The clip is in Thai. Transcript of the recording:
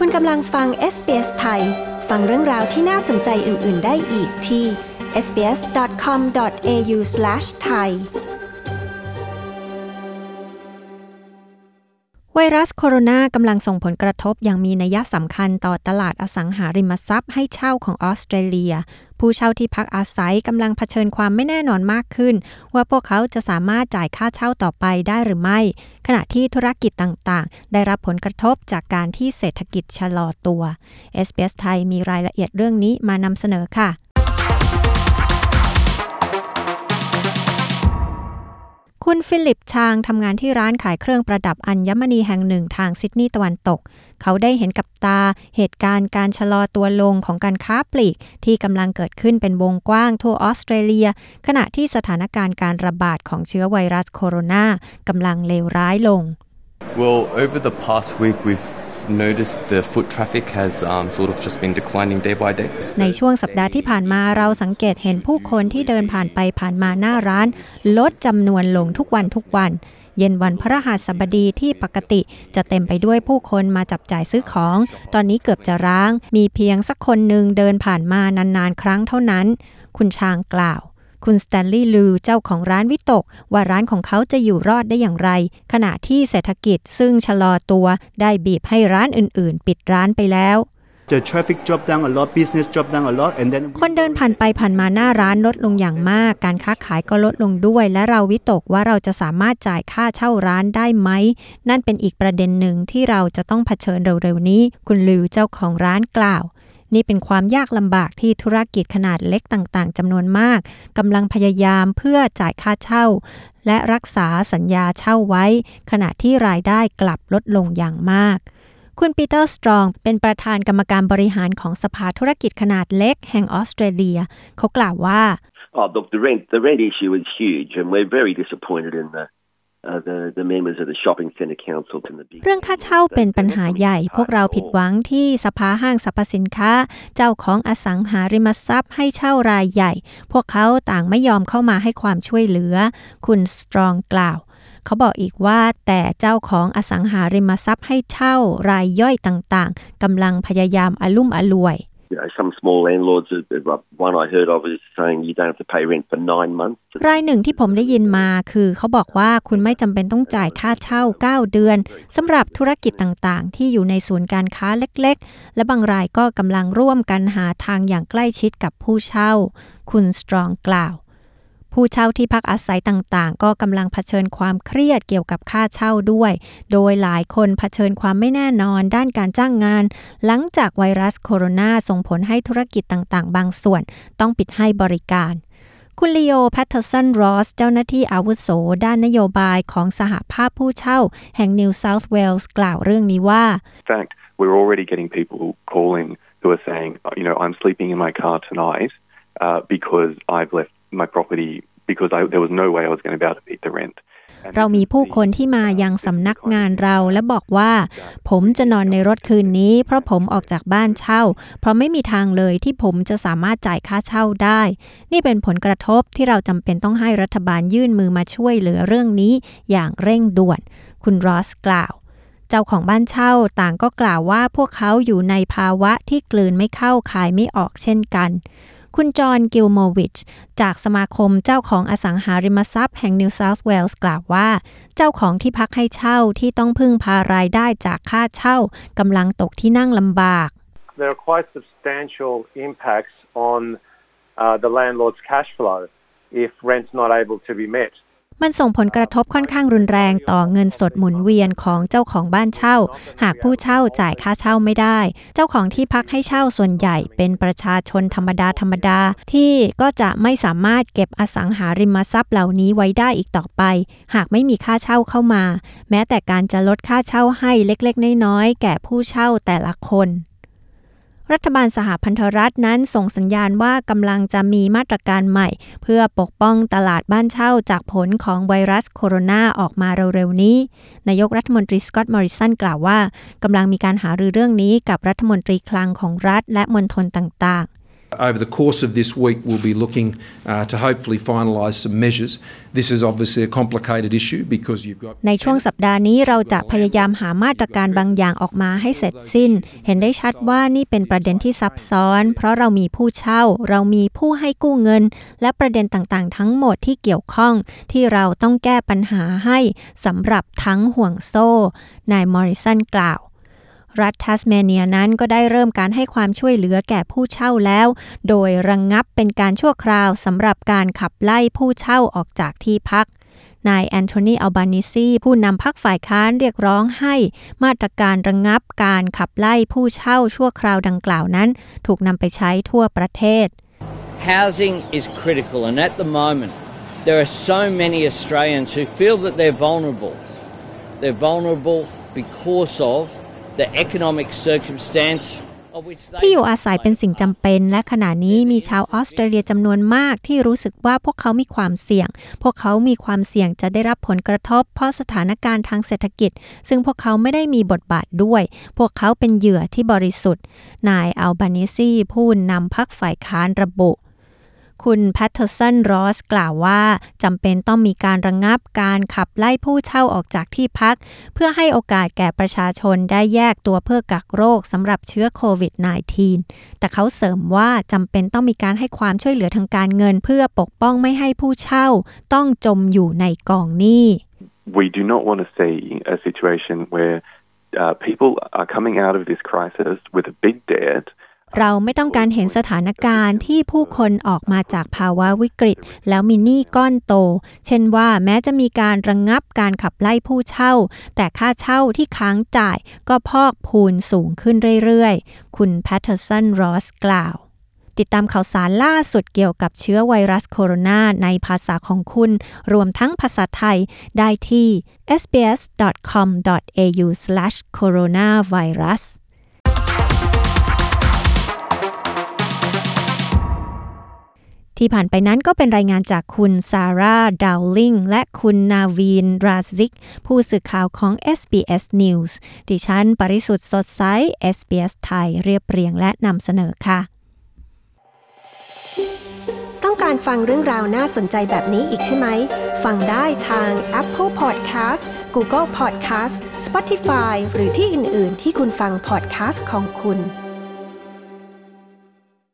คุณกำลังฟัง SBS ไทย ฟังเรื่องราวที่น่าสนใจอื่น ๆ ได้อีกที่ sbs.com.au/thai ไวรัสโคโรนากำลังส่งผลกระทบอย่างมีนัยสำคัญต่อตลาดอสังหาริมทรัพย์ให้เช่าของออสเตรเลีย ผู้เช่าที่พักอาศัยกำลังเผชิญความไม่แน่นอนมากขึ้น ว่าพวกเขาจะสามารถจ่ายค่าเช่าต่อไปได้หรือไม่ ขณะที่ธุรกิจต่างๆ ได้รับผลกระทบจากการที่เศรษฐกิจชะลอตัว SBS ไทยมีรายละเอียดเรื่องนี้มานำเสนอค่ะ คุณฟิลิปชางทำงานที่ร้านขายเครื่องประดับอัญมณีแห่งหนึ่งทางซิดนีย์ตะวันตก เขาได้เห็นกับตาเหตุการณ์การชะลอตัวลงของการค้าปลีก ที่กำลังเกิดขึ้นเป็นวงกว้างทั่วออสเตรเลีย ขณะที่สถานการณ์การระบาดของเชื้อไวรัสโคโรนากำลังเลวร้ายลง Well, over the past week, we've noticed the foot traffic has um, sort of just been declining day by day. ในช่วงสัปดาห์ที่ผ่านมาเราสังเกตเห็นผู้คนที่เดินผ่านไปผ่านมาหน้าร้าน ลดจำนวนลงทุกวันทุกวัน เย็นวันพระหัสบดีที่ปกติจะเต็มไปด้วยผู้คนมาจับจ่ายซื้อของ ตอนนี้เกือบจะร้าง มีเพียงสักคนหนึ่งเดินผ่านมานานๆ ครั้งเท่านั้น คุณชางกล่าว คุณสแตนลีย์ลูเจ้าของร้านวิตก ว่าร้านของเขาจะอยู่รอดได้อย่างไร ขณะที่เศรษฐกิจซึ่งชะลอตัวได้บีบให้ร้านอื่นๆ ปิดร้านไปแล้ว The traffic dropped down a lot, business dropped down a lot, and then คนเดินผ่านไปผ่านมาหน้าร้านลดลงอย่างมาก การค้าขายก็ลดลงด้วย และเราวิตกว่าเราจะสามารถจ่ายค่าเช่าร้านได้ไหม นั่นเป็นอีกประเด็นหนึ่งที่เราจะต้องเผชิญเร็วๆนี้ คุณลิวเจ้าของร้านกล่าว นี่เป็นความยากลำบากที่ธุรกิจขนาดเล็กต่างๆจำนวนมากกำลังพยายามเพื่อจ่ายค่าเช่า และรักษาสัญญาเช่าไว้ ขณะที่รายได้กลับลดลงอย่างมากคุณปีเตอร์สตรอง เป็นประธานกรรมการบริหารของสภาธุรกิจขนาดเล็กแห่งออสเตรเลีย เขากล่าวว่า Oh, look, the rent the rent issue is huge, and we're very disappointed in the เรื่องค่าเช่าเป็นปัญหาใหญ่ พวกเราผิดหวังที่สภาห้างสรรพสินค้า เจ้าของอสังหาริมทรัพย์ให้เช่ารายใหญ่ พวกเขาต่างไม่ยอมเข้ามาให้ความช่วยเหลือ คุณสตรองกล่าว เขาบอกอีกว่าแต่เจ้าของอสังหาริมทรัพย์ให้เช่ารายย่อยต่างๆกำลังพยายามอลุ่มอล่วย You know, some small landlords, one I heard of is saying you don't have to pay rent for nine months. รายหนึ่งที่ผมได้ยินมาคือเขาบอกว่าคุณไม่จำเป็นต้องจ่ายค่าเช่า 9 เดือนสำหรับธุรกิจต่างๆ ที่อยู่ในศูนย์การค้าเล็กๆ และบางรายก็กำลังร่วมกันหาทางอย่างใกล้ชิดกับผู้เช่า คุณสตรองกล่าว ผู้เช่าที่พักอาศัยต่างๆ ก็กำลังเผชิญความเครียดเกี่ยวกับค่าเช่าด้วย โดยหลายคนเผชิญความไม่แน่นอนด้านการจ้างงาน หลังจากไวรัสโคโรนาส่งผลให้ธุรกิจต่างๆ บางส่วนต้องปิดให้บริการคุณลีโอแพทเทอร์สันรอส เจ้าหน้าที่อาวุโส ด้านนโยบายของสหภาพผู้เช่า แห่ง New South Wales กล่าวเรื่องนี้ว่า In fact we're already getting people calling who are saying you know I'm sleeping in my car tonight because I've left my property because I, there was no way I was going to be able to meet the rent. เรามีผู้คนที่มายังสำนักงานเราและบอกว่า ผมจะนอนในรถคืนนี้ เพราะผมออกจากบ้านเช่า เพราะไม่มีทางเลยที่ผมจะสามารถจ่ายค่าเช่าได้ นี่เป็นผลกระทบที่เราจำเป็นต้องให้รัฐบาลยื่นมือมาช่วยเหลือเรื่องนี้อย่างเร่งด่วน คุณรอสกล่าว เจ้าของบ้านเช่าต่างก็กล่าวว่าพวกเขาอยู่ในภาวะที่กลืนไม่เข้าคายไม่ออกเช่นกัน คุณจอห์นกิลโมวิช จากสมาคมเจ้าของอสังหาริมทรัพย์แห่งนิวเซาท์เวลส์กล่าวว่า เจ้าของที่พักให้เช่าที่ต้องพึ่งพารายได้จากค่าเช่ากำลังตกที่นั่งลำบาก There are quite substantial impacts on uh, the landlord's cash flow if rent's not able to be met. มันส่งผลกระทบค่อนข้างรุนแรงต่อเงินสดหมุนเวียนของเจ้าของบ้านเช่า หากผู้เช่าจ่ายค่าเช่าไม่ได้ เจ้าของที่พักให้เช่าส่วนใหญ่เป็นประชาชนธรรมดาธรรมดาที่ก็จะไม่สามารถเก็บอสังหาริมทรัพย์เหล่านี้ไว้ได้อีกต่อไป หากไม่มีค่าเช่าเข้ามา แม้แต่การจะลดค่าเช่าให้เล็กๆ น้อยๆแก่ผู้เช่าแต่ละคน รัฐบาลสหพันธรัฐนั้นส่งสัญญาณว่ากำลังจะมีมาตรการใหม่ เพื่อปกป้องตลาดบ้านเช่าจากผลของไวรัสโคโรนาออกมาเร็วๆนี้ นายกรัฐมนตรีสกอตต์มอริสันกล่าวว่ากำลังมีการหารือเรื่องนี้กับรัฐมนตรีคลังของรัฐและมณฑลต่าง Over the course of this week, we'll be looking uh, to hopefully finalise some measures. This is obviously a complicated issue because you've got. ในช่วงสัปดาห์นี้เราจะพยายามหามาตรการบางอย่างออกมาให้เสร็จสิ้น เห็นได้ชัดว่านี่เป็นประเด็นที่ซับซ้อน เพราะเรามีผู้เช่า เรามีผู้ให้กู้เงิน และประเด็นต่างๆ ทั้งหมดที่เกี่ยวข้อง ที่เราต้องแก้ปัญหาให้สำหรับทั้งห่วงโซ่ นายมอริสันกล่าว รัฐทัสเมเนียนั้นก็ได้เริ่มการให้ความช่วยเหลือแก่ผู้เช่าแล้ว โดยระงับเป็นการชั่วคราวสำหรับการขับไล่ผู้เช่าออกจากที่พักนายแอนโทนีอัลบานิซี ผู้นำพรรคฝ่ายค้านเรียกร้องให้มาตรการระงงับการขับไล่ผู้เช่าชั่วคราวดังกล่าวนั้น ถูกนำไปใช้ทั่วประเทศ Housing is critical, and at the moment, there are so many Australians who feel that they're vulnerable. They're vulnerable because of the economic circumstance ที่อยู่อาศัยเป็นสิ่งจำเป็น และขณะนี้มีชาวออสเตรเลียจำนวนมากที่รู้สึกว่าพวกเขามีความเสี่ยง พวกเขามีความเสี่ยงจะได้รับผลกระทบ เพราะสถานการณ์ทางเศรษฐกิจ ซึ่งพวกเขาไม่ได้มีบทบาทด้วย พวกเขาเป็นเหยื่อที่บริสุทธิ์ นายอัลบานิซีผู้นำพรรคฝ่ายค้านระบุ คุณแพทเทอร์สันรอสกล่าวว่าจำเป็นต้องมีการระงับการขับไล่ผู้เช่าออกจากที่พัก เพื่อให้โอกาสแก่ประชาชนได้แยกตัวเพื่อกักโรคสำหรับเชื้อโควิด -19 แต่เขาเสริมว่าจำเป็นต้องมีการให้ความช่วยเหลือทางการเงิน เพื่อปกป้องไม่ให้ผู้เช่าต้องจมอยู่ในกองหนี้ We do not want to see a situation where uh, people are coming out of this crisis with a big debt. เราไม่ต้องการเห็นสถานการณ์ที่ผู้คนออกมาจากภาวะวิกฤต แล้วมีหนี้ก้อนโต เช่นว่าแม้จะมีการระงับการขับไล่ผู้เช่า แต่ค่าเช่าที่ค้างจ่ายก็พอกพูนสูงขึ้นเรื่อยๆ คุณแพทเทอร์สันรอสกล่าว ติดตามข่าวสารล่าสุดเกี่ยวกับเชื้อไวรัสโคโรนาในภาษาของคุณ รวมทั้งภาษาไทยได้ที่ sbs.com.au/coronavirus ที่ผ่านไปนั้นก็เป็นรายงานจากคุณซาร่าดาวลิงและคุณนาวีนราซิก ผู้สื่อข่าวของ SBS News ดิฉัน ปริสุทธ์สดใส SBS ไทยเรียบเรียงและนำเสนอค่ะ ต้องการฟังเรื่องราวน่าสนใจแบบนี้อีกใช่ไหม ฟังได้ทาง Apple Podcast Google Podcast Spotify หรือที่อื่น ๆ ที่คุณฟัง podcast ของคุณ